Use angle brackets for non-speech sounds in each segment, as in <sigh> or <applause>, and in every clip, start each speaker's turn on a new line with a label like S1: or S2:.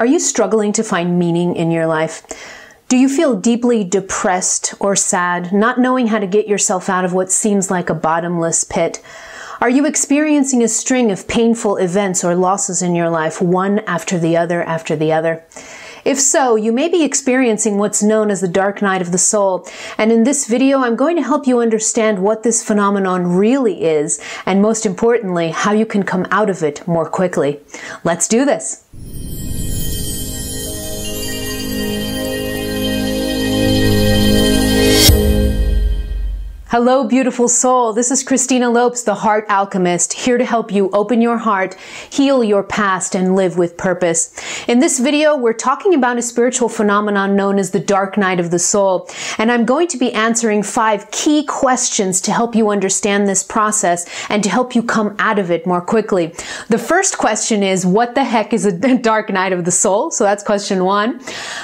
S1: Are you struggling to find meaning in your life? Do you feel deeply depressed or sad, not knowing how to get yourself out of what seems like a bottomless pit? Are you experiencing a string of painful events or losses in your life, one after the other after the other? If so, you may be experiencing what's known as the dark night of the soul. And in this video, I'm going to help you understand what this phenomenon really is, and most importantly, how you can come out of it more quickly. Let's do this. Hello, beautiful soul. This is Christina Lopes, the Heart Alchemist, here to help you open your heart, heal your past, and live with purpose. In this video, we're talking about a spiritual phenomenon known as the dark night of the soul. And I'm going to be answering five key questions to help you understand this process and to help you come out of it more quickly. The first question is, what the heck is a <laughs> dark night of the soul? So that's question one.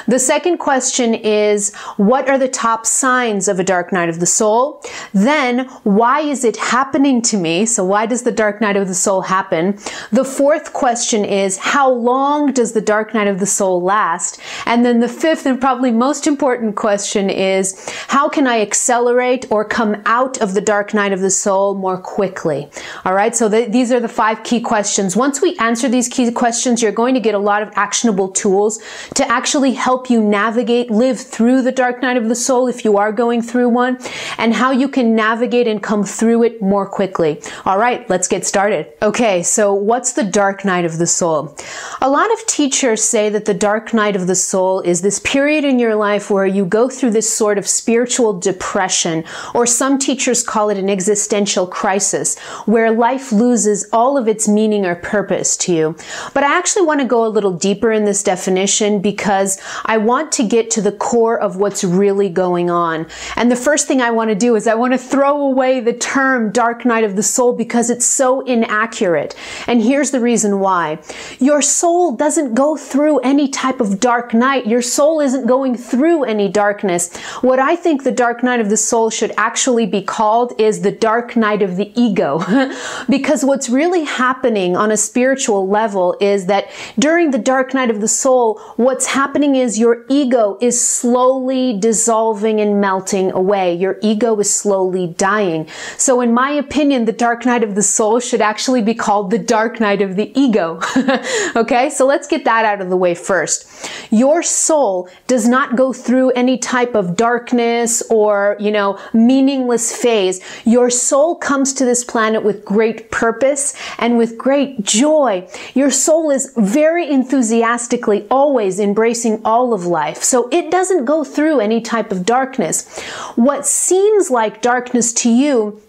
S1: The second question is, what are the top signs of a dark night of the soul? Then, why is it happening to me? So, why does the dark night of the soul happen? The fourth question is, how long does the dark night of the soul last? And then the fifth and probably most important question is, how can I accelerate or come out of the dark night of the soul more quickly? All right, so the, these are the five key questions. Once we answer these key questions, you're going to get a lot of actionable tools to actually help you navigate, live through the dark night of the soul if you are going through one, and how you you can navigate and come through it more quickly. All right, let's get started. Okay, so what's the dark night of the soul? A lot of teachers say that the dark night of the soul is this period in your life where you go through this sort of spiritual depression, or some teachers call it an existential crisis, where life loses all of its meaning or purpose to you. But I actually want to go a little deeper in this definition because I want to get to the core of what's really going on. And the first thing I want to do is I want to throw away the term dark night of the soul because it's so inaccurate. And here's the reason why. Your soul doesn't go through any type of dark night. Your soul isn't going through any darkness. What I think the dark night of the soul should actually be called is the dark night of the ego. <laughs> because what's really happening on a spiritual level is that during the dark night of the soul, what's happening is your ego is slowly dissolving and melting away. Your ego is slowly dying. So in my opinion, the dark night of the soul should actually be called the dark night of the ego. <laughs> okay, so let's get that out of the way first. Your soul does not go through any type of darkness or, you know, meaningless phase. Your soul comes to this planet with great purpose and with great joy. Your soul is very enthusiastically always embracing all of life. So it doesn't go through any type of darkness. What seems like like darkness to you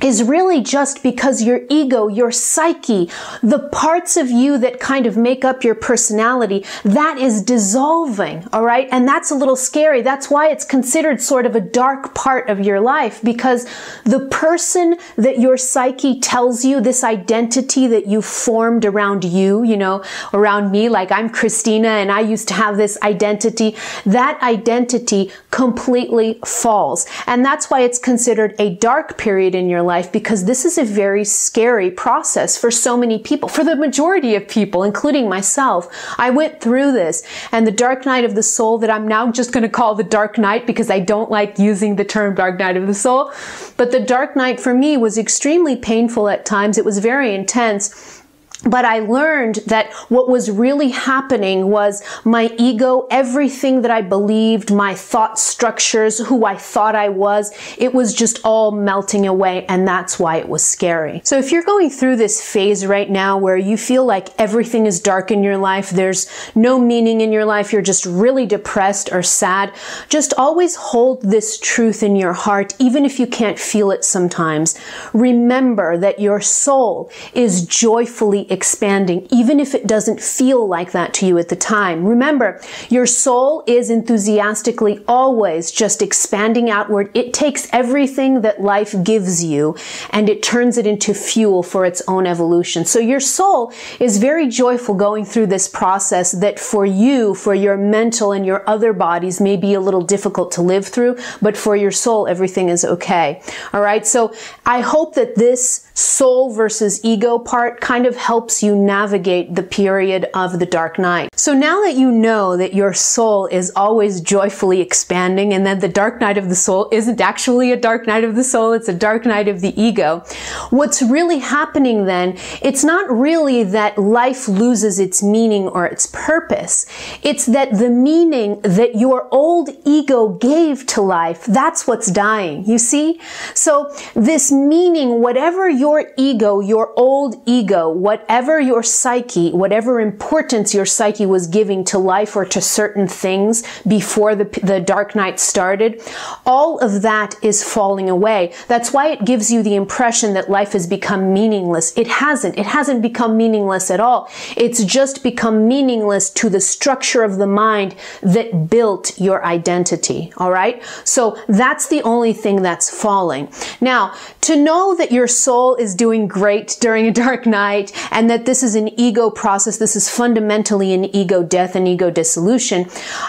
S1: is really just because your ego, your psyche, the parts of you that kind of make up your personality, that is dissolving, all right? And that's a little scary. That's why it's considered sort of a dark part of your life because the person that your psyche tells you, this identity that you formed around you, you know, around me, like I'm Christina and I used to have this identity, that identity completely falls. And that's why it's considered a dark period in your life because this is a very scary process for so many people, for the majority of people, including myself. I went through this and the dark night of the soul that I'm now just going to call the dark night because I don't like using the term dark night of the soul. But the dark night for me was extremely painful at times. It was very intense but I learned that what was really happening was my ego, everything that I believed, my thought structures, who I thought I was, it was just all melting away. And that's why it was scary. So if you're going through this phase right now where you feel like everything is dark in your life, there's no meaning in your life, you're just really depressed or sad, just always hold this truth in your heart, even if you can't feel it sometimes. Remember that your soul is joyfully expanding, even if it doesn't feel like that to you at the time. Remember, your soul is enthusiastically always just expanding outward. It takes everything that life gives you and it turns it into fuel for its own evolution. So your soul is very joyful going through this process that for you, for your mental and your other bodies may be a little difficult to live through, but for your soul, everything is okay. All right. So I hope that this soul versus ego part kind of helps helps you navigate the period of the dark night. So now that you know that your soul is always joyfully expanding and that the dark night of the soul isn't actually a dark night of the soul, it's a dark night of the ego, what's really happening then, it's not really that life loses its meaning or its purpose. It's that the meaning that your old ego gave to life, that's what's dying. You see? So this meaning, whatever your ego, your old ego, whatever your psyche, whatever importance your psyche was giving to life or to certain things before the, the dark night started, all of that is falling away. That's why it gives you the impression that life has become meaningless. It hasn't. It hasn't become meaningless at all. It's just become meaningless to the structure of the mind that built your identity. All right. So that's the only thing that's falling. Now, to know that your soul is doing great during a dark night and that this is an ego process, this is fundamentally an ego death and ego dissolution,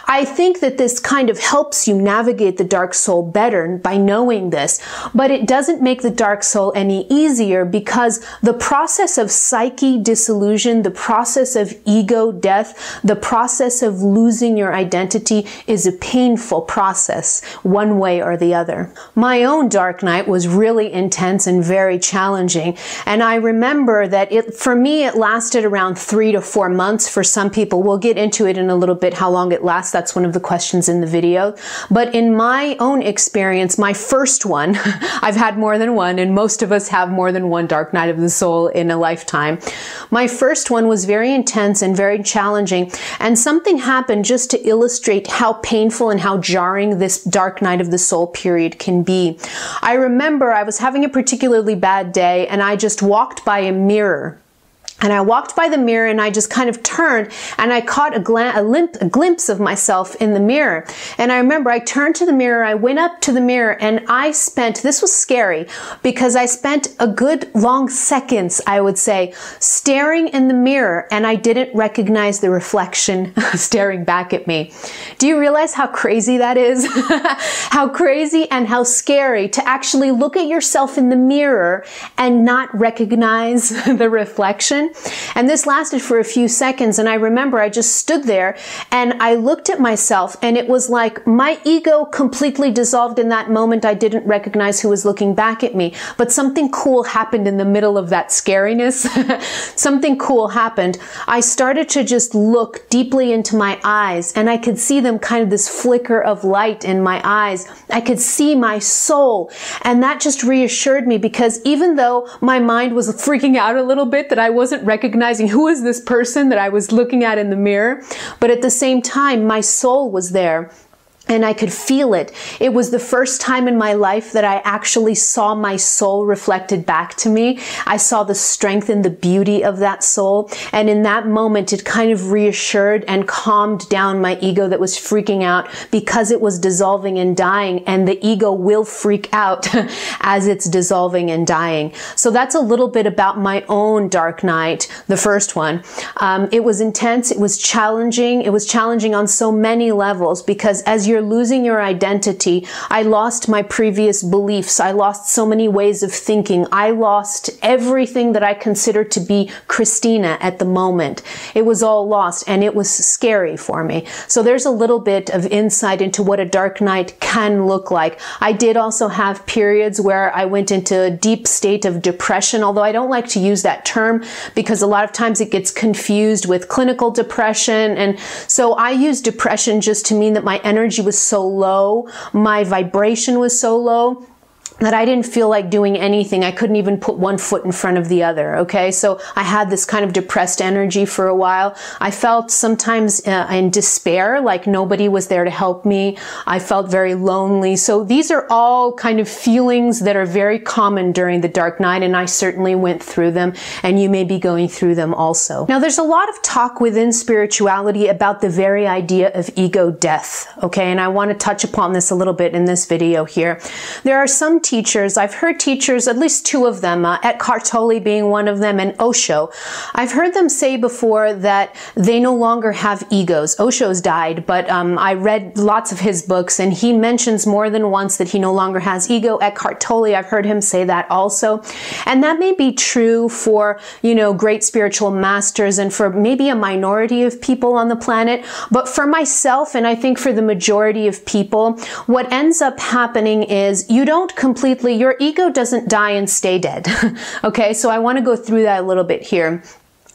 S1: I think that this kind of helps you navigate the dark soul better by knowing this. But it doesn't make the dark soul any easier because the process of psyche dissolution, the process of ego death, the process of losing your identity is a painful process, one way or the other. My own dark night was really intense and very challenging. And I remember that it, for me, it lasted around three to four months. For some people, we'll get into it in a little bit, how long it lasts. That's one of the questions in the video. But in my own experience, my first one, <laughs> I've had more than one, and most of us have more than one dark night of the soul in a lifetime. My first one was very intense and very challenging. And something happened just to illustrate how painful and how jarring this dark night of the soul period can be. I remember I was having a particularly bad day and I just walked by a mirror and I walked by the mirror and I just kind of turned and I caught a, gla- a, limp- a, glimpse of myself in the mirror. And I remember I turned to the mirror, I went up to the mirror and I spent, this was scary because I spent a good long seconds, I would say, staring in the mirror and I didn't recognize the reflection <laughs> staring back at me. Do you realize how crazy that is? <laughs> how crazy and how scary to actually look at yourself in the mirror and not recognize <laughs> the reflection? And this lasted for a few seconds. And I remember I just stood there and I looked at myself and it was like my ego completely dissolved in that moment. I didn't recognize who was looking back at me, but something cool happened in the middle of that scariness. <laughs> something cool happened. I started to just look deeply into my eyes and I could see them kind of this flicker of light in my eyes. I could see my soul. And that just reassured me because even though my mind was freaking out a little bit that I wasn't wasn't recognizing who is this person that I was looking at in the mirror, but at the same time, my soul was there and I could feel it. It was the first time in my life that I actually saw my soul reflected back to me. I saw the strength and the beauty of that soul. And in that moment, it kind of reassured and calmed down my ego that was freaking out because it was dissolving and dying. And the ego will freak out <laughs> as it's dissolving and dying. So that's a little bit about my own dark night, the first one. Um, it was intense. It was challenging. It was challenging on so many levels because as you you're losing your identity. I lost my previous beliefs. I lost so many ways of thinking. I lost everything that I considered to be Christina at the moment. It was all lost and it was scary for me. So there's a little bit of insight into what a dark night can look like. I did also have periods where I went into a deep state of depression, although I don't like to use that term because a lot of times it gets confused with clinical depression. And so I use depression just to mean that my energy was so low, my vibration was so low that I didn't feel like doing anything. I couldn't even put one foot in front of the other. Okay. So I had this kind of depressed energy for a while. I felt sometimes uh, in despair, like nobody was there to help me. I felt very lonely. So these are all kind of feelings that are very common during the dark night. And I certainly went through them and you may be going through them also. Now there's a lot of talk within spirituality about the very idea of ego death. Okay. And I want to touch upon this a little bit in this video here. There are some teachers, I've heard teachers, at least two of them, uh, Eckhart Tolle being one of them, and Osho, I've heard them say before that they no longer have egos. Osho's died, but um, I read lots of his books, and he mentions more than once that he no longer has ego. Eckhart Tolle, I've heard him say that also. And that may be true for, you know, great spiritual masters and for maybe a minority of people on the planet. But for myself, and I think for the majority of people, what ends up happening is you don't completely, your ego doesn't die and stay dead. <laughs> okay, so I want to go through that a little bit here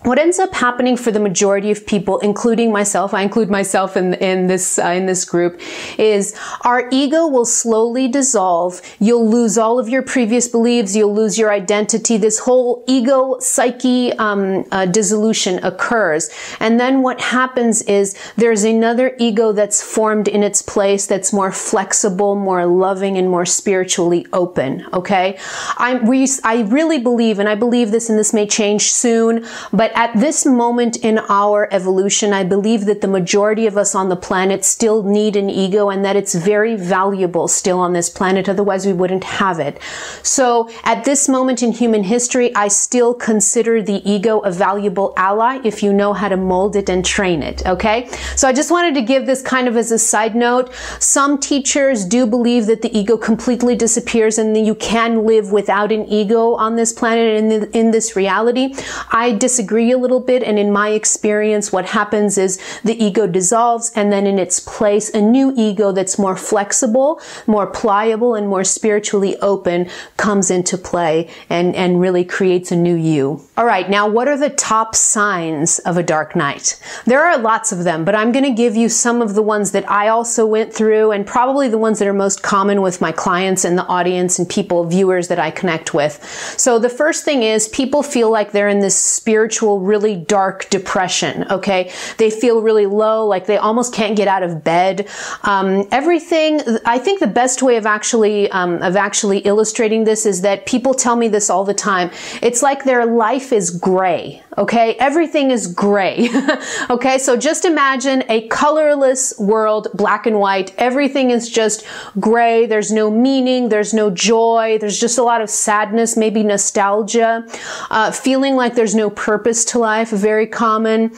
S1: what ends up happening for the majority of people, including myself, I include myself in, in this, uh, in this group, is our ego will slowly dissolve. You'll lose all of your previous beliefs. You'll lose your identity. This whole ego psyche um, uh, dissolution occurs. And then what happens is there's another ego that's formed in its place that's more flexible, more loving, and more spiritually open. Okay. I, we, I really believe, and I believe this, and this may change soon, but but at this moment in our evolution, I believe that the majority of us on the planet still need an ego and that it's very valuable still on this planet. Otherwise, we wouldn't have it. So at this moment in human history, I still consider the ego a valuable ally if you know how to mold it and train it. Okay. So I just wanted to give this kind of as a side note. Some teachers do believe that the ego completely disappears and that you can live without an ego on this planet and in this reality. I disagree a little bit. And in my experience, what happens is the ego dissolves and then in its place, a new ego that's more flexible, more pliable, and more spiritually open comes into play and, and really creates a new you. All right. Now, what are the top signs of a dark night? There are lots of them, but I'm going to give you some of the ones that I also went through and probably the ones that are most common with my clients and the audience and people, viewers that I connect with. So the first thing is people feel like they're in this spiritual actual really dark depression. Okay. They feel really low, like they almost can't get out of bed. Um, everything, I think the best way of actually, um, of actually illustrating this is that people tell me this all the time. It's like their life is gray. Okay. Everything is gray. <laughs> okay. So just imagine a colorless world, black and white. Everything is just gray. There's no meaning. There's no joy. There's just a lot of sadness, maybe nostalgia, uh, feeling like there's no purpose to life, very common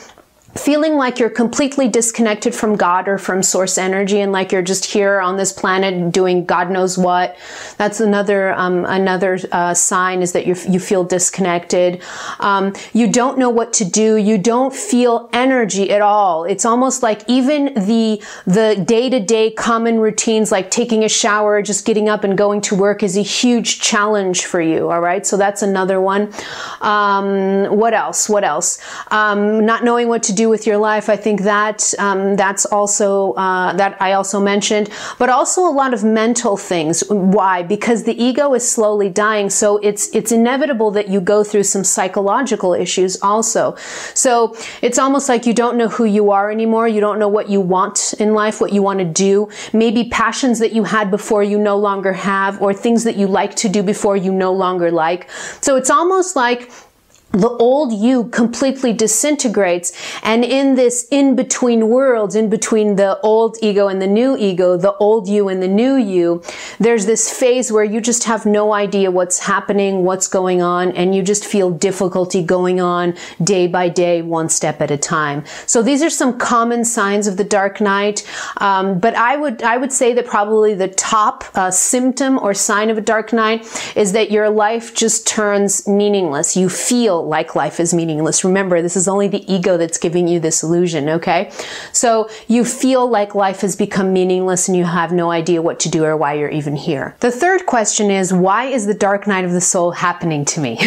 S1: feeling like you're completely disconnected from God or from source energy and like you're just here on this planet doing God knows what. That's another um, another uh, sign is that you you feel disconnected. Um, you don't know what to do. You don't feel energy at all. It's almost like even the the day to day common routines like taking a shower, just getting up and going to work is a huge challenge for you. All right, so that's another one. Um, what else? What else? Um, not knowing what to do do with your life. I think that um, that's also uh, that I also mentioned, but also a lot of mental things. Why? Because the ego is slowly dying, so it's it's inevitable that you go through some psychological issues also. So it's almost like you don't know who you are anymore. You don't know what you want in life, what you want to do. Maybe passions that you had before you no longer have, or things that you like to do before you no longer like. So it's almost like the old you completely disintegrates. And in this in between worlds, in between the old ego and the new ego, the old you and the new you, there's this phase where you just have no idea what's happening, what's going on, and you just feel difficulty going on day by day, one step at a time. So these are some common signs of the dark night. Um, but I would, I would say that probably the top uh, symptom or sign of a dark night is that your life just turns meaningless. You feel like life is meaningless. Remember, this is only the ego that's giving you this illusion, okay? So you feel like life has become meaningless and you have no idea what to do or why you're even here. The third question is, why is the dark night of the soul happening to me?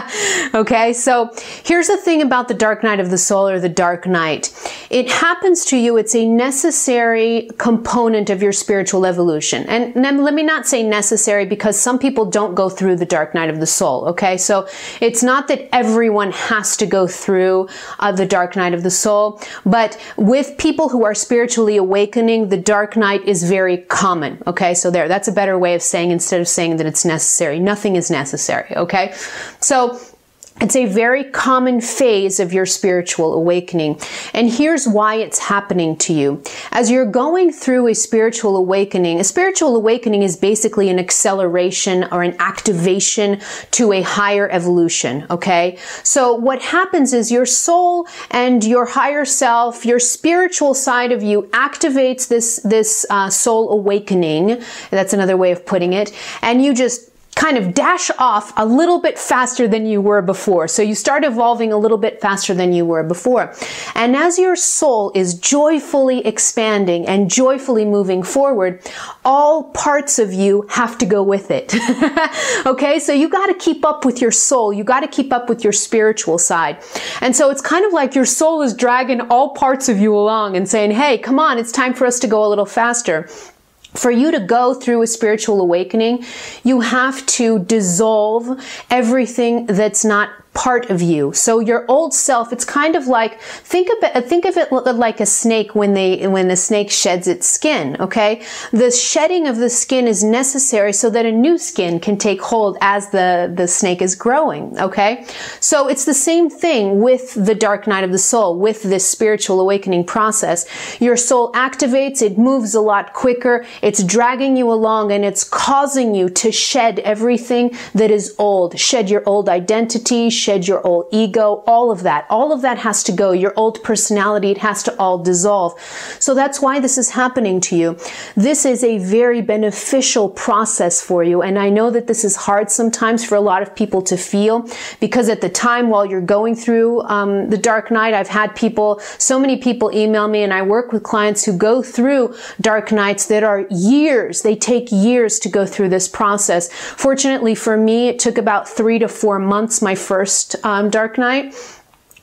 S1: <laughs> okay, so here's the thing about the dark night of the soul or the dark night. It happens to you, it's a necessary component of your spiritual evolution. And let me not say necessary because some people don't go through the dark night of the soul, okay? So it's not that everyone has to go through uh, the dark night of the soul. But with people who are spiritually awakening, the dark night is very common. Okay. So there, that's a better way of saying instead of saying that it's necessary. Nothing is necessary. Okay. So It's a very common phase of your spiritual awakening. And here's why it's happening to you. As you're going through a spiritual awakening, a spiritual awakening is basically an acceleration or an activation to a higher evolution. Okay. So what happens is your soul and your higher self, your spiritual side of you activates this, this uh, soul awakening. That's another way of putting it. And you just kind of dash off a little bit faster than you were before. So you start evolving a little bit faster than you were before. And as your soul is joyfully expanding and joyfully moving forward, all parts of you have to go with it. <laughs> okay, so you got to keep up with your soul. You got to keep up with your spiritual side. And so it's kind of like your soul is dragging all parts of you along and saying, hey, come on, it's time for us to go a little faster for you to go through a spiritual awakening, you have to dissolve everything that's not part of you. So your old self, it's kind of like think of it think of it like a snake when they when the snake sheds its skin, okay? The shedding of the skin is necessary so that a new skin can take hold as the the snake is growing, okay? So it's the same thing with the dark night of the soul, with this spiritual awakening process. Your soul activates, it moves a lot quicker, it's dragging you along and it's causing you to shed everything that is old, shed your old identity, shed your old ego, all of that. All of that has to go. Your old personality, it has to all dissolve. So that's why this is happening to you. This is a very beneficial process for you. And I know that this is hard sometimes for a lot of people to feel because at the time while you're going through um, the dark night, I've had people, so many people email me and I work with clients who go through dark nights that are years. They take years to go through this process. Fortunately for me, it took about three to four months, my first first um, Dark Night.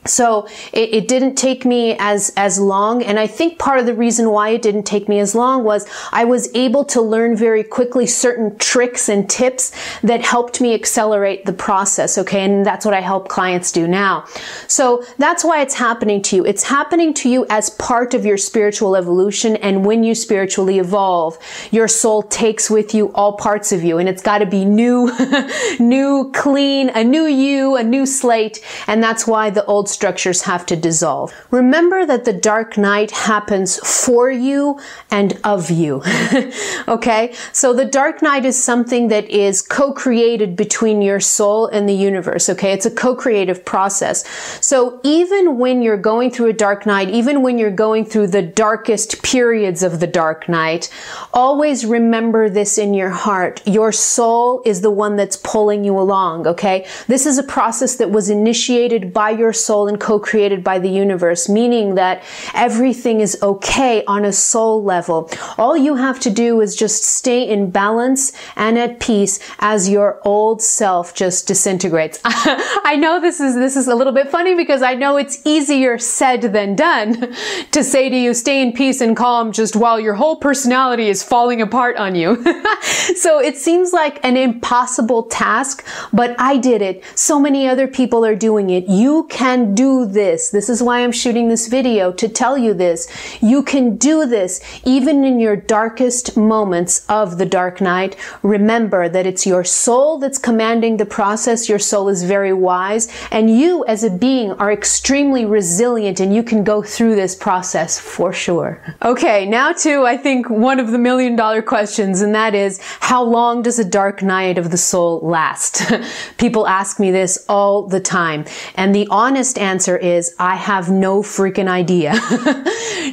S1: So it, it, didn't take me as as long, and I think part of the reason why it didn't take me as long was I was able to learn very quickly certain tricks and tips that helped me accelerate the process. Okay, and that's what I help clients do now. So that's why it's happening to you. It's happening to you as part of your spiritual evolution, and when you spiritually evolve, your soul takes with you all parts of you, and it's got to be new, <laughs> new, clean, a new you, a new slate, and that's why the old structures have to dissolve. Remember that the dark night happens for you and of you. <laughs> okay? So the dark night is something that is co-created between your soul and the universe. Okay? It's a co-creative process. So even when you're going through a dark night, even when you're going through the darkest periods of the dark night, always remember this in your heart. Your soul is the one that's pulling you along. Okay? This is a process that was initiated by your soul and co-created by the universe, meaning that everything is okay on a soul level. All you have to do is just stay in balance and at peace as your old self just disintegrates. <laughs> I know this is this is a little bit funny because I know it's easier said than done <laughs> to say to you stay in peace and calm just while your whole personality is falling apart on you. <laughs> so it seems like an impossible task, but I did it. So many other people are doing it. You can do this. This is why I'm shooting this video to tell you this. You can do this even in your darkest moments of the dark night. Remember that it's your soul that's commanding the process. Your soul is very wise and you as a being are extremely resilient and you can go through this process for sure. Okay, now to I think one of the million dollar questions and that is how long does a dark night of the soul last? <laughs> People ask me this all the time and the honest answer is I have no freaking idea.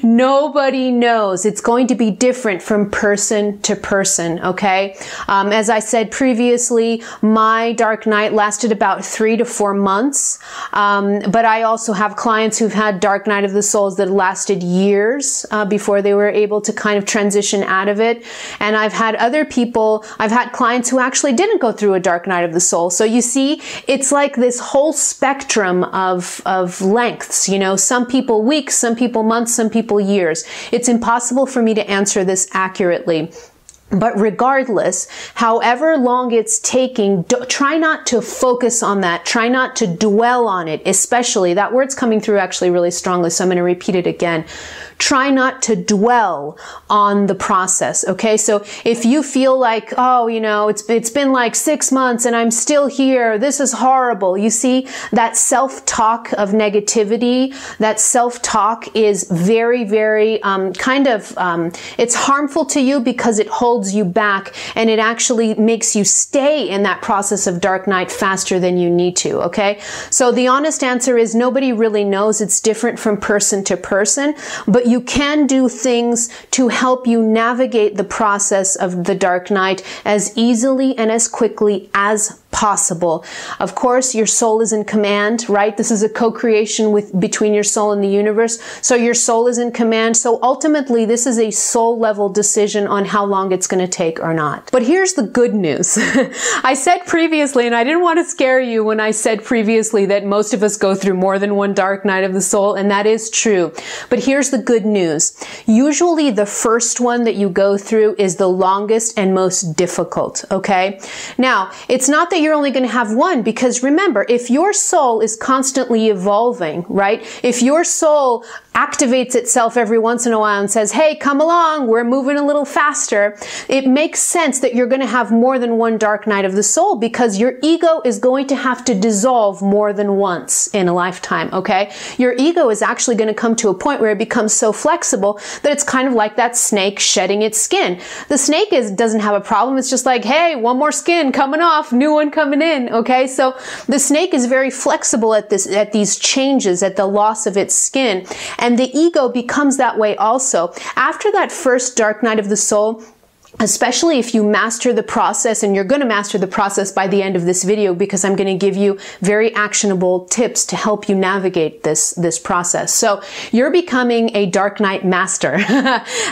S1: <laughs> Nobody knows. It's going to be different from person to person, okay? Um, as I said previously, my dark night lasted about three to four months. Um, but I also have clients who've had dark night of the souls that lasted years uh, before they were able to kind of transition out of it. And I've had other people, I've had clients who actually didn't go through a dark night of the soul. So you see, it's like this whole spectrum of, of lengths, you know, some people weeks, some people months, some people years. It's impossible for me to answer this accurately. But regardless, however long it's taking, do, try not to focus on that. Try not to dwell on it, especially that word's coming through actually really strongly. So I'm going to repeat it again. Try not to dwell on the process. Okay. So if you feel like, oh, you know, it's, it's been like six months and I'm still here. This is horrible. You see that self-talk of negativity, that self-talk is very, very um, kind of, um, it's harmful to you because it holds you back and it actually makes you stay in that process of dark night faster than you need to. Okay. So the honest answer is nobody really knows. It's different from person to person, but you can do things to help you navigate the process of the dark night as easily and as quickly as possible. Of course, your soul is in command, right? This is a co-creation with between your soul and the universe. So your soul is in command. So ultimately, this is a soul level decision on how long it's going to take or not. But here's the good news. <laughs> I said previously, and I didn't want to scare you when I said previously that most of us go through more than one dark night of the soul, and that is true. But here's the good news. Usually the first one that you go through is the longest and most difficult, okay? Now, it's not that you're only going to have one because remember, if your soul is constantly evolving, right? If your soul activates itself every once in a while and says, Hey, come along. We're moving a little faster. It makes sense that you're going to have more than one dark night of the soul because your ego is going to have to dissolve more than once in a lifetime. Okay. Your ego is actually going to come to a point where it becomes so flexible that it's kind of like that snake shedding its skin. The snake is, doesn't have a problem. It's just like, Hey, one more skin coming off, new one coming in. Okay. So the snake is very flexible at this, at these changes, at the loss of its skin. And the ego becomes that way also. After that first dark night of the soul, especially if you master the process and you're going to master the process by the end of this video because I'm going to give you very actionable tips to help you navigate this this process. So you're becoming a dark night master <laughs>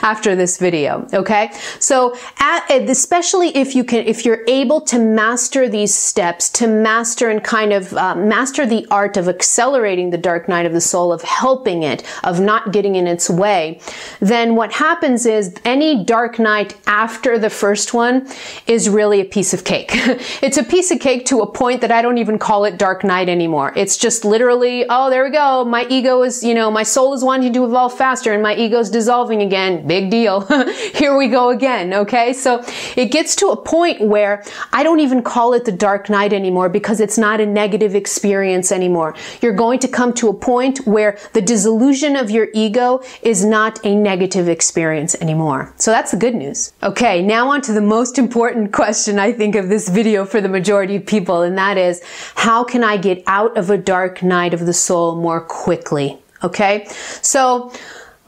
S1: after this video, okay? So at, especially if you can if you're able to master these steps to master and kind of uh, master the art of accelerating the dark night of the soul of helping it of not getting in its way, then what happens is any dark night after after the first one is really a piece of cake. <laughs> it's a piece of cake to a point that I don't even call it dark night anymore. It's just literally, oh, there we go. My ego is, you know, my soul is wanting to evolve faster and my ego is dissolving again. Big deal. <laughs> Here we go again. Okay. So it gets to a point where I don't even call it the dark night anymore because it's not a negative experience anymore. You're going to come to a point where the disillusion of your ego is not a negative experience anymore. So that's the good news. Okay. Okay, now on to the most important <laughs> question I think of this video for the majority of people, and that is, how can I get out of a dark night of the soul more quickly? Okay, so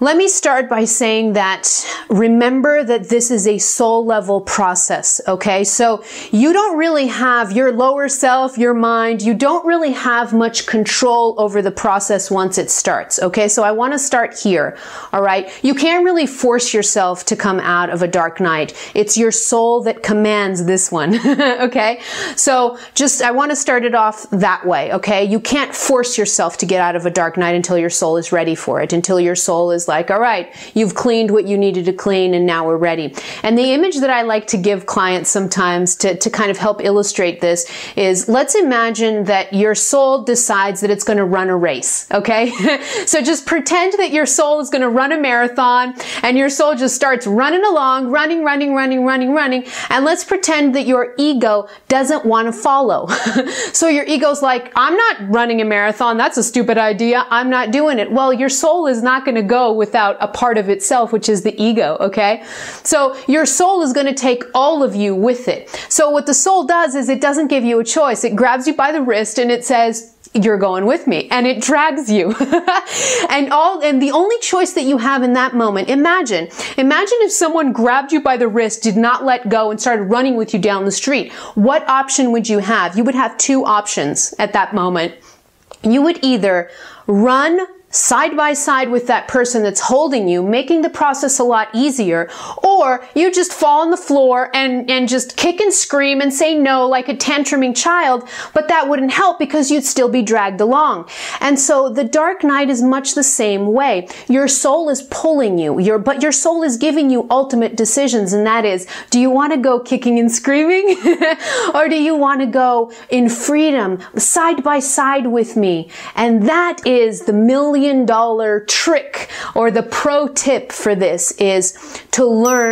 S1: let me start by saying that remember that this is a soul level process, okay? So you don't really have your lower self, your mind, you don't really have much control over the process once it starts, okay? So I want to start here, all right? You can't really force yourself to come out of a dark night. It's your soul that commands this one, <laughs> okay? So just, I want to start it off that way, okay? You can't force yourself to get out of a dark night until your soul is ready for it, until your soul is like, all right, you've cleaned what you needed to clean and now we're ready. And the image that I like to give clients sometimes to, to kind of help illustrate this is let's imagine that your soul decides that it's going to run a race. Okay. <laughs> so just pretend that your soul is going to run a marathon and your soul just starts running along, running, running, running, running, running. And let's pretend that your ego doesn't want to follow. <laughs> so your ego's like, I'm not running a marathon. That's a stupid idea. I'm not doing it. Well, your soul is not going to go without a part of itself, which is the ego, okay? So your soul is going to take all of you with it. So what the soul does is it doesn't give you a choice. It grabs you by the wrist and it says, you're going with me and it drags you <laughs> and all and the only choice that you have in that moment imagine imagine if someone grabbed you by the wrist did not let go and started running with you down the street what option would you have you would have two options at that moment you would either run side by side with that person that's holding you, making the process a lot easier, or you just fall on the floor and, and just kick and scream and say no like a tantruming child, but that wouldn't help because you'd still be dragged along. And so the dark night is much the same way. Your soul is pulling you, your, but your soul is giving you ultimate decisions. And that is, do you want to go kicking and screaming? <laughs> or do you want to go in freedom, side by side with me? And that is the million dollar trick or the pro tip for this is to learn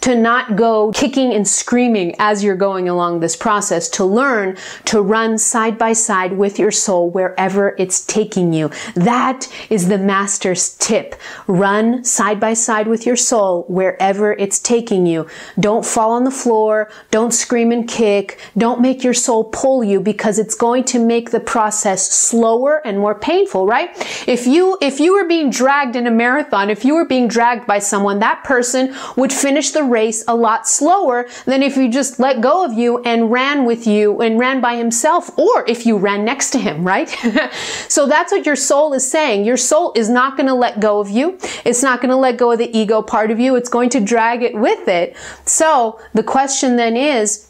S1: to not go kicking and screaming as you're going along this process, to learn to run side by side with your soul wherever it's taking you. That is the master's tip. Run side by side with your soul wherever it's taking you. Don't fall on the floor. Don't scream and kick. Don't make your soul pull you because it's going to make the process slower and more painful, right? If you, if you were being dragged in a marathon, if you were being dragged by someone, that person would finish the race a lot slower than if you just let go of you and ran with you and ran by himself or if you ran next to him, right? <laughs> so that's what your soul is saying. Your soul is not going to let go of you. It's not going to let go of the ego part of you. It's going to drag it with it. So the question then is,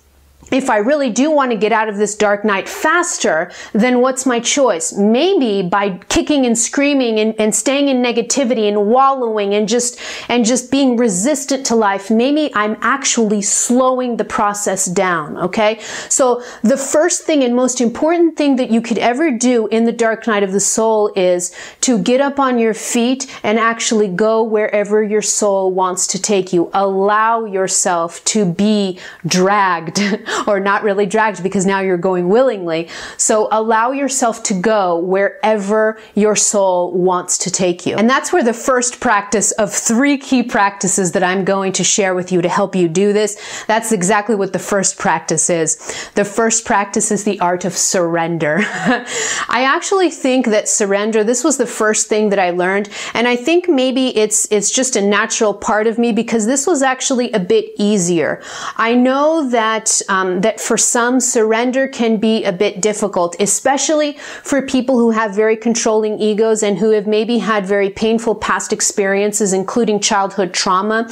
S1: if I really do want to get out of this dark night faster, then what's my choice? Maybe by kicking and screaming and, and, staying in negativity and wallowing and just and just being resistant to life, maybe I'm actually slowing the process down. Okay. So the first thing and most important thing that you could ever do in the dark night of the soul is to get up on your feet and actually go wherever your soul wants to take you. Allow yourself to be dragged <laughs> or not really dragged because now you're going willingly. So allow yourself to go wherever your soul wants to take you. And that's where the first practice of three key practices that I'm going to share with you to help you do this. That's exactly what the first practice is. The first practice is the art of surrender. <laughs> I actually think that surrender, this was the first thing that I learned. And I think maybe it's, it's just a natural part of me because this was actually a bit easier. I know that um, um, that for some surrender can be a bit difficult, especially for people who have very controlling egos and who have maybe had very painful past experiences, including childhood trauma.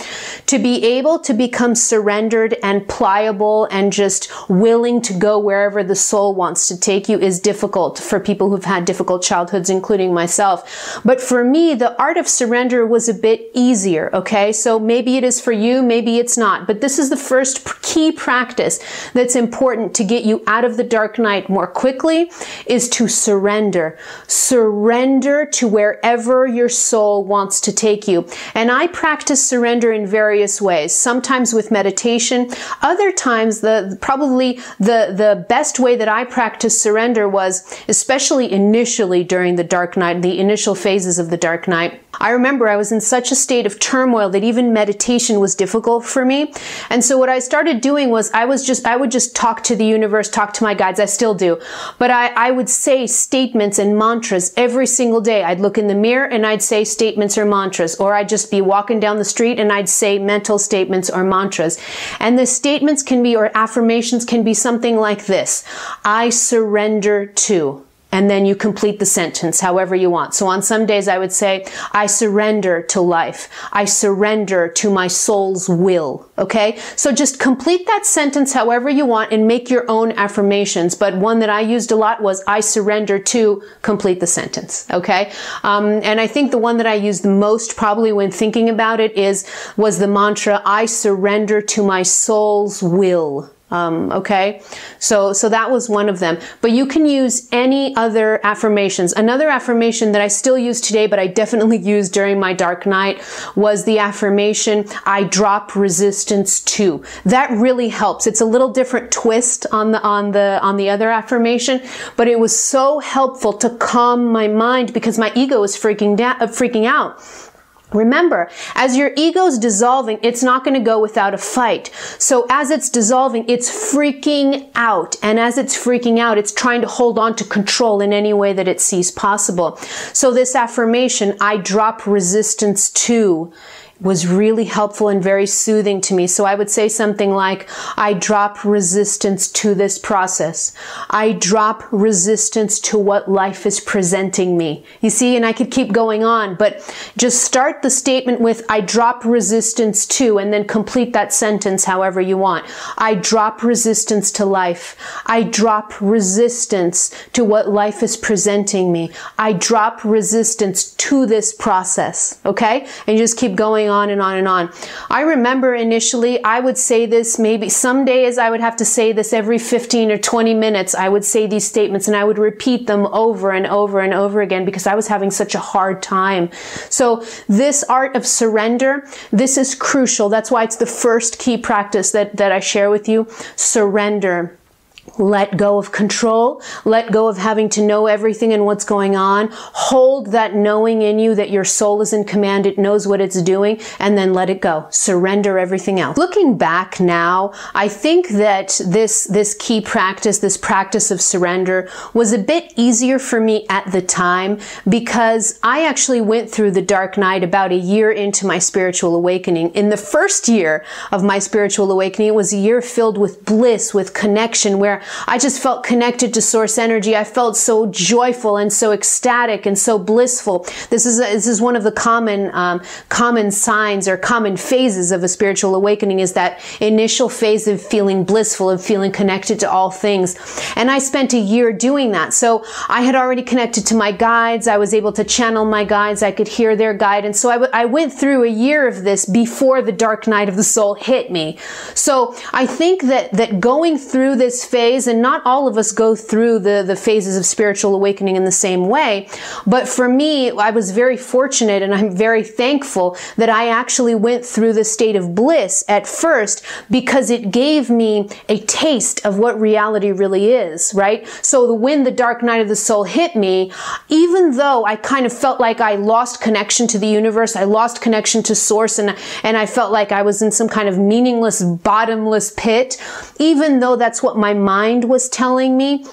S1: To be able to become surrendered and pliable and just willing to go wherever the soul wants to take you is difficult for people who've had difficult childhoods, including myself. But for me, the art of surrender was a bit easier, okay? So maybe it is for you, maybe it's not. But this is the first key practice that's important to get you out of the dark night more quickly is to surrender. Surrender to wherever your soul wants to take you. And I practice surrender in various ways, sometimes with meditation, other times the probably the the best way that I practice surrender was especially initially during the dark night, the initial phases of the dark night I remember I was in such a state of turmoil that even meditation was difficult for me. And so what I started doing was I was just, I would just talk to the universe, talk to my guides. I still do. But I, I would say statements and mantras every single day. I'd look in the mirror and I'd say statements or mantras, or I'd just be walking down the street and I'd say mental statements or mantras. And the statements can be, or affirmations can be something like this. I surrender to and then you complete the sentence however you want. So on some days I would say, I surrender to life. I surrender to my soul's will. Okay? So just complete that sentence however you want and make your own affirmations. But one that I used a lot was, I surrender to complete the sentence. Okay? Um, and I think the one that I used the most probably when thinking about it is, was the mantra, I surrender to my soul's will. Um, okay, so so that was one of them. But you can use any other affirmations. Another affirmation that I still use today, but I definitely <laughs> used during my dark night, was the affirmation "I drop resistance to." That really helps. It's a little different twist on the on the on the other affirmation, but it was so helpful to calm my mind because my ego was freaking da- freaking out. Remember, as your ego's dissolving, it's not going to go without a fight. So as it's dissolving, it's freaking out. And as it's freaking out, it's trying to hold on to control in any way that it sees possible. So this affirmation, I drop resistance to, was really helpful and very soothing to me. So I would say something like, I drop resistance to this process. I drop resistance to what life is presenting me. You see, and I could keep going on, but just start the statement with, I drop resistance to, and then complete that sentence however you want. I drop resistance to life. I drop resistance to what life is presenting me. I drop resistance to this process. Okay? And you just keep going on and on and on. I remember initially I would say this maybe some days I would have to say this every 15 or 20 minutes. I would say these statements and I would repeat them over and over and over again because I was having such a hard time. So this art of surrender, this is crucial. That's why it's the first key practice that, that I share with you. Surrender let go of control, let go of having to know everything and what's going on, hold that knowing in you that your soul is in command, it knows what it's doing, and then let it go. Surrender everything else. Looking back now, I think that this, this key practice, this practice of surrender was a bit easier for me at the time because I actually went through the dark night about a year into my spiritual awakening. In the first year of my spiritual awakening, it was a year filled with bliss, with connection, where I just felt connected to source energy. I felt so joyful and so ecstatic and so blissful. This is a, this is one of the common um, common signs or common phases of a spiritual awakening is that initial phase of feeling blissful and feeling connected to all things. And I spent a year doing that. So I had already connected to my guides. I was able to channel my guides. I could hear their guidance. So I, w- I went through a year of this before the dark night of the soul hit me. So I think that that going through this phase phase, and not all of us go through the, the phases of spiritual awakening in the same way. But for me, I was very fortunate and I'm very thankful that I actually went through the state of bliss at first because it gave me a taste of what reality really is, right? So when the dark night of the soul hit me, even though I kind of felt like I lost connection to the universe, I lost connection to source and, and I felt like I was in some kind of meaningless, bottomless pit, even though that's what my mind mind was telling me,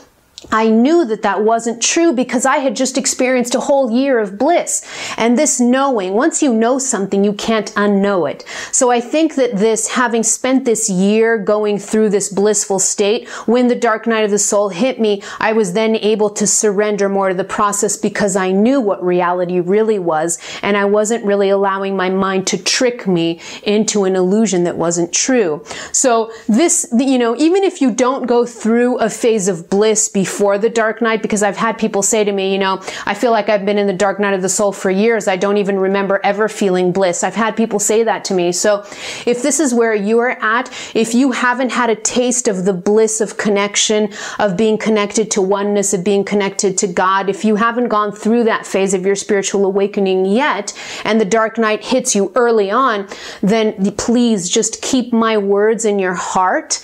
S1: I knew that that wasn't true because I had just experienced a whole year of bliss. And this knowing, once you know something, you can't unknow it. So I think that this, having spent this year going through this blissful state, when the dark night of the soul hit me, I was then able to surrender more to the process because I knew what reality really was. And I wasn't really allowing my mind to trick me into an illusion that wasn't true. So this, you know, even if you don't go through a phase of bliss before before the dark night because I've had people say to me, you know, I feel like I've been in the dark night of the soul for years. I don't even remember ever feeling bliss. I've had people say that to me. So if this is where you are at, if you haven't had a taste of the bliss of connection, of being connected to oneness, of being connected to God, if you haven't gone through that phase of your spiritual awakening yet, and the dark night hits you early on, then please just keep my words in your heart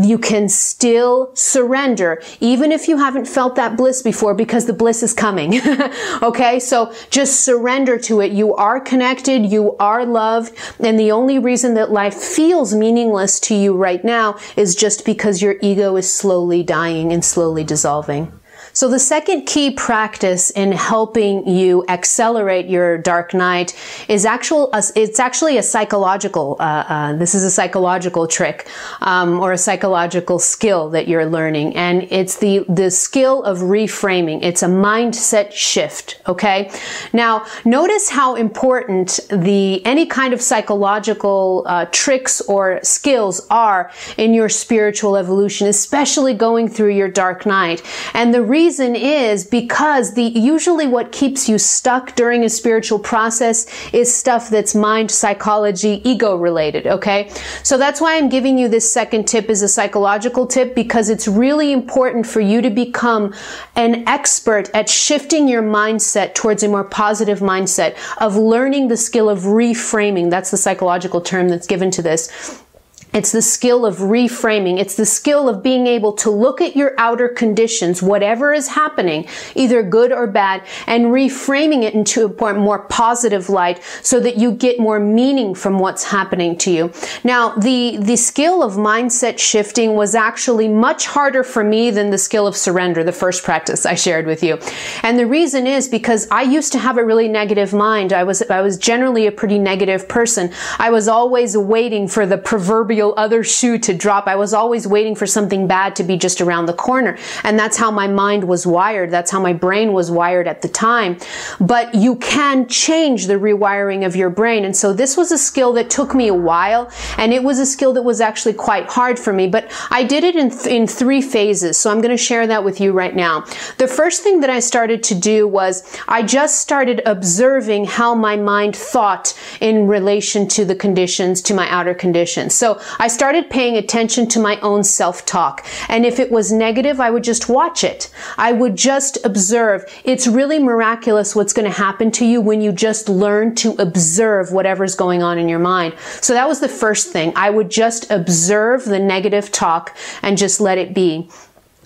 S1: you can still surrender, even if you haven't felt that bliss before, because the bliss is coming. <laughs> okay, so just surrender to it. You are connected, you are loved, and the only reason that life feels meaningless to you right now is just because your ego is slowly dying and slowly dissolving. So the second key practice in helping you accelerate your dark night is actual. It's actually a psychological. Uh, uh, this is a psychological trick um, or a psychological skill that you're learning, and it's the the skill of reframing. It's a mindset shift. Okay. Now notice how important the any kind of psychological uh, tricks or skills are in your spiritual evolution, especially going through your dark night, and the reason reason is because the usually what keeps you stuck during a spiritual process is stuff that's mind, psychology, ego related, okay? So that's why I'm giving you this second tip as a psychological tip because it's really important for you to become an expert at shifting your mindset towards a more positive mindset of learning the skill of reframing. That's the psychological term that's given to this It's the skill of reframing. It's the skill of being able to look at your outer conditions, whatever is happening, either good or bad, and reframing it into a more positive light so that you get more meaning from what's happening to you. Now, the, the skill of mindset shifting was actually much harder for me than the skill of surrender, the first practice I shared with you. And the reason is because I used to have a really negative mind. I was, I was generally a pretty negative person. I was always waiting for the proverbial other shoe to drop. I was always waiting for something bad to be just around the corner. And that's how my mind was wired. That's how my brain was wired at the time. But you can change the rewiring of your brain. And so this was a skill that took me a while. And it was a skill that was actually quite hard for me. But I did it in, th in three phases. So I'm going to share that with you right now. The first thing that I started to do was I just started observing how my mind thought in relation to the conditions, to my outer conditions. So I started paying attention to my own self-talk. And if it was negative, I would just watch it. I would just observe. It's really miraculous what's going to happen to you when you just learn to observe whatever's going on in your mind. So that was the first thing. I would just observe the negative talk and just let it be.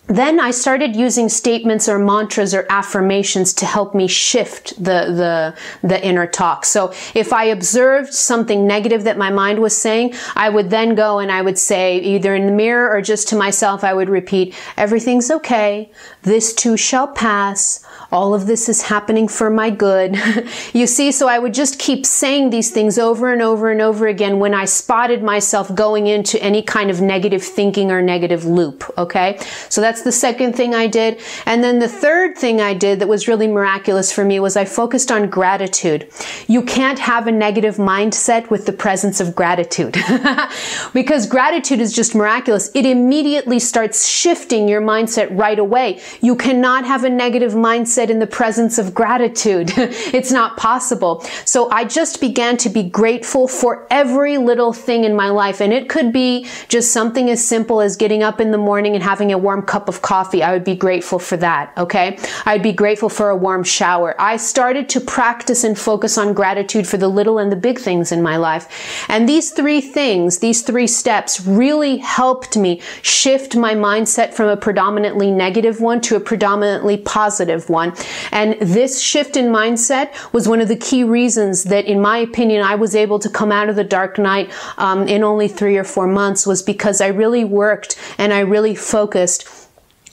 S1: Then I started using statements or mantras or affirmations to help me shift the, the, the inner talk. So if I observed something negative that my mind was saying, I would then go and I would say either in the mirror or just to myself, I would repeat, everything's okay. This too shall pass. All of this is happening for my good. <laughs> you see, so I would just keep saying these things over and over and over again when I spotted myself going into any kind of negative thinking or negative loop. Okay. So that's the second thing I did. And then the third thing I did that was really miraculous for me was I focused on gratitude. You can't have a negative mindset with the presence of gratitude <laughs> because gratitude is just miraculous. It immediately starts shifting your mindset right away. You cannot have a negative mindset in the presence of gratitude. <laughs> it's not possible. So I just began to be grateful for every little thing in my life. And it could be just something as simple as getting up in the morning and having a warm cup of coffee. I would be grateful for that. Okay. I'd be grateful for a warm shower. I started to practice and focus on gratitude for the little and the big things in my life. And these three things, these three steps really helped me shift my mindset from a predominantly negative one to a predominantly positive one. And this shift in mindset was one of the key reasons that, in my opinion, I was able to come out of the dark night um, in only three or four months was because I really worked and I really focused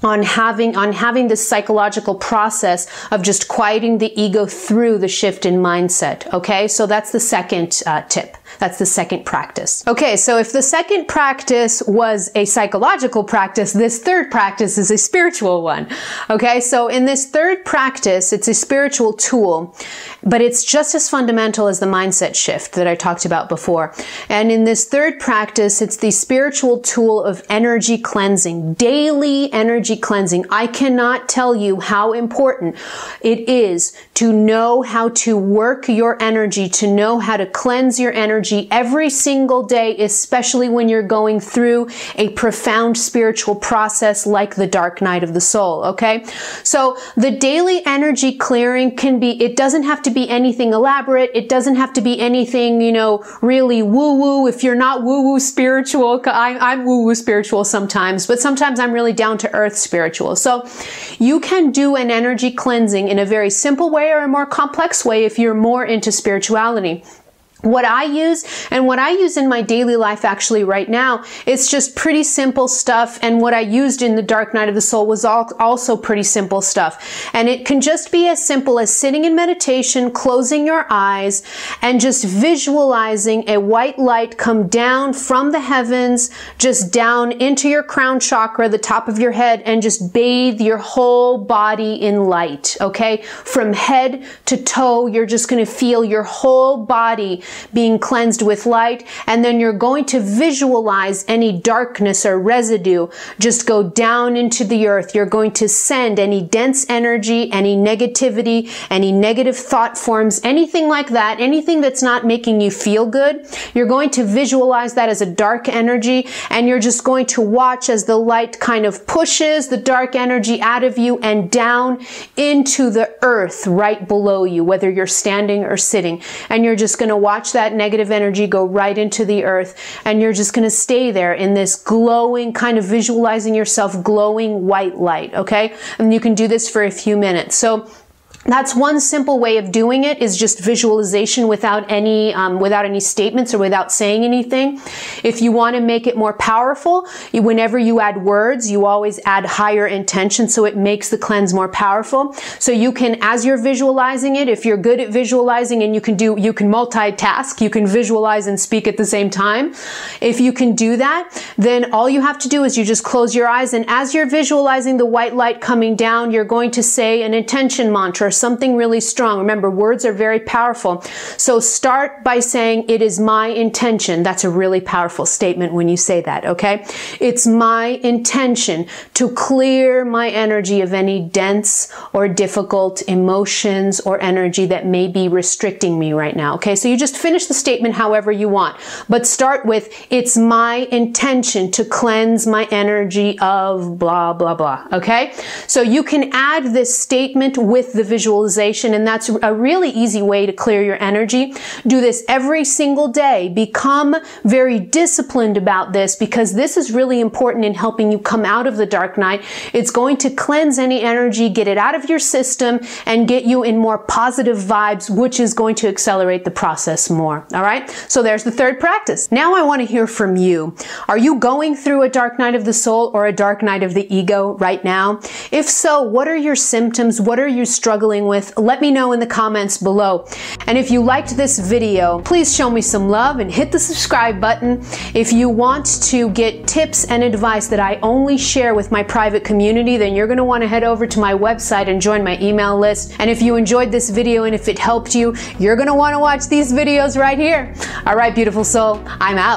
S1: on having on having this psychological process of just quieting the ego through the shift in mindset okay? So that's the second uh, tip that's the second practice. Okay, so if the second practice was a psychological practice, this third practice is a spiritual one. Okay, so in this third practice, it's a spiritual tool, but it's just as fundamental as the mindset shift that I talked about before. And in this third practice, it's the spiritual tool of energy cleansing, daily energy cleansing. I cannot tell you how important it is to know how to work your energy, to know how to cleanse your energy energy every single day, especially when you're going through a profound spiritual process like the dark night of the soul. Okay. So the daily energy clearing can be, it doesn't have to be anything elaborate. It doesn't have to be anything, you know, really woo woo. If you're not woo woo spiritual, I'm, I'm woo woo spiritual sometimes, but sometimes I'm really down to earth spiritual. So you can do an energy cleansing in a very simple way or a more complex way if you're more into spirituality what I use and what I use in my daily life actually right now, it's just pretty simple stuff. And what I used in the dark night of the soul was all, also pretty simple stuff. And it can just be as simple as sitting in meditation, closing your eyes and just visualizing a white light come down from the heavens, just down into your crown chakra, the top of your head, and just bathe your whole body in light. Okay. From head to toe, you're just going to feel your whole body being cleansed with light. And then you're going to visualize any darkness or residue just go down into the earth. You're going to send any dense energy, any negativity, any negative thought forms, anything like that, anything that's not making you feel good. You're going to visualize that as a dark energy and you're just going to watch as the light kind of pushes the dark energy out of you and down into the earth right below you, whether you're standing or sitting. And you're just going to watch watch that negative energy go right into the earth and you're just going to stay there in this glowing kind of visualizing yourself glowing white light, okay? And you can do this for a few minutes. So that's one simple way of doing it is just visualization without any um, without any statements or without saying anything. If you want to make it more powerful, you, whenever you add words, you always add higher intention so it makes the cleanse more powerful. So you can, as you're visualizing it, if you're good at visualizing and you can do, you can multitask, you can visualize and speak at the same time. If you can do that, then all you have to do is you just close your eyes and as you're visualizing the white light coming down, you're going to say an intention mantra something really strong. Remember, words are very powerful. So start by saying, it is my intention. That's a really powerful statement when you say that, okay? It's my intention to clear my energy of any dense or difficult emotions or energy that may be restricting me right now, okay? So you just finish the statement however you want, but start with, it's my intention to cleanse my energy of blah, blah, blah, okay? So you can add this statement with the visualization, and that's a really easy way to clear your energy. Do this every single day. Become very disciplined about this because this is really important in helping you come out of the dark night. It's going to cleanse any energy, get it out of your system, and get you in more positive vibes, which is going to accelerate the process more. All right? So there's the third practice. Now I want to hear from you. Are you going through a dark night of the soul or a dark night of the ego right now? If so, what are your symptoms? What are you struggling struggling with, let me know in the comments below. And if you liked this video, please show me some love and hit the subscribe button. If you want to get tips and advice that I only share with my private community, then you're going to want to head over to my website and join my email list. And if you enjoyed this video and if it helped you, you're going to want to watch these videos right here. All right, beautiful soul, I'm out.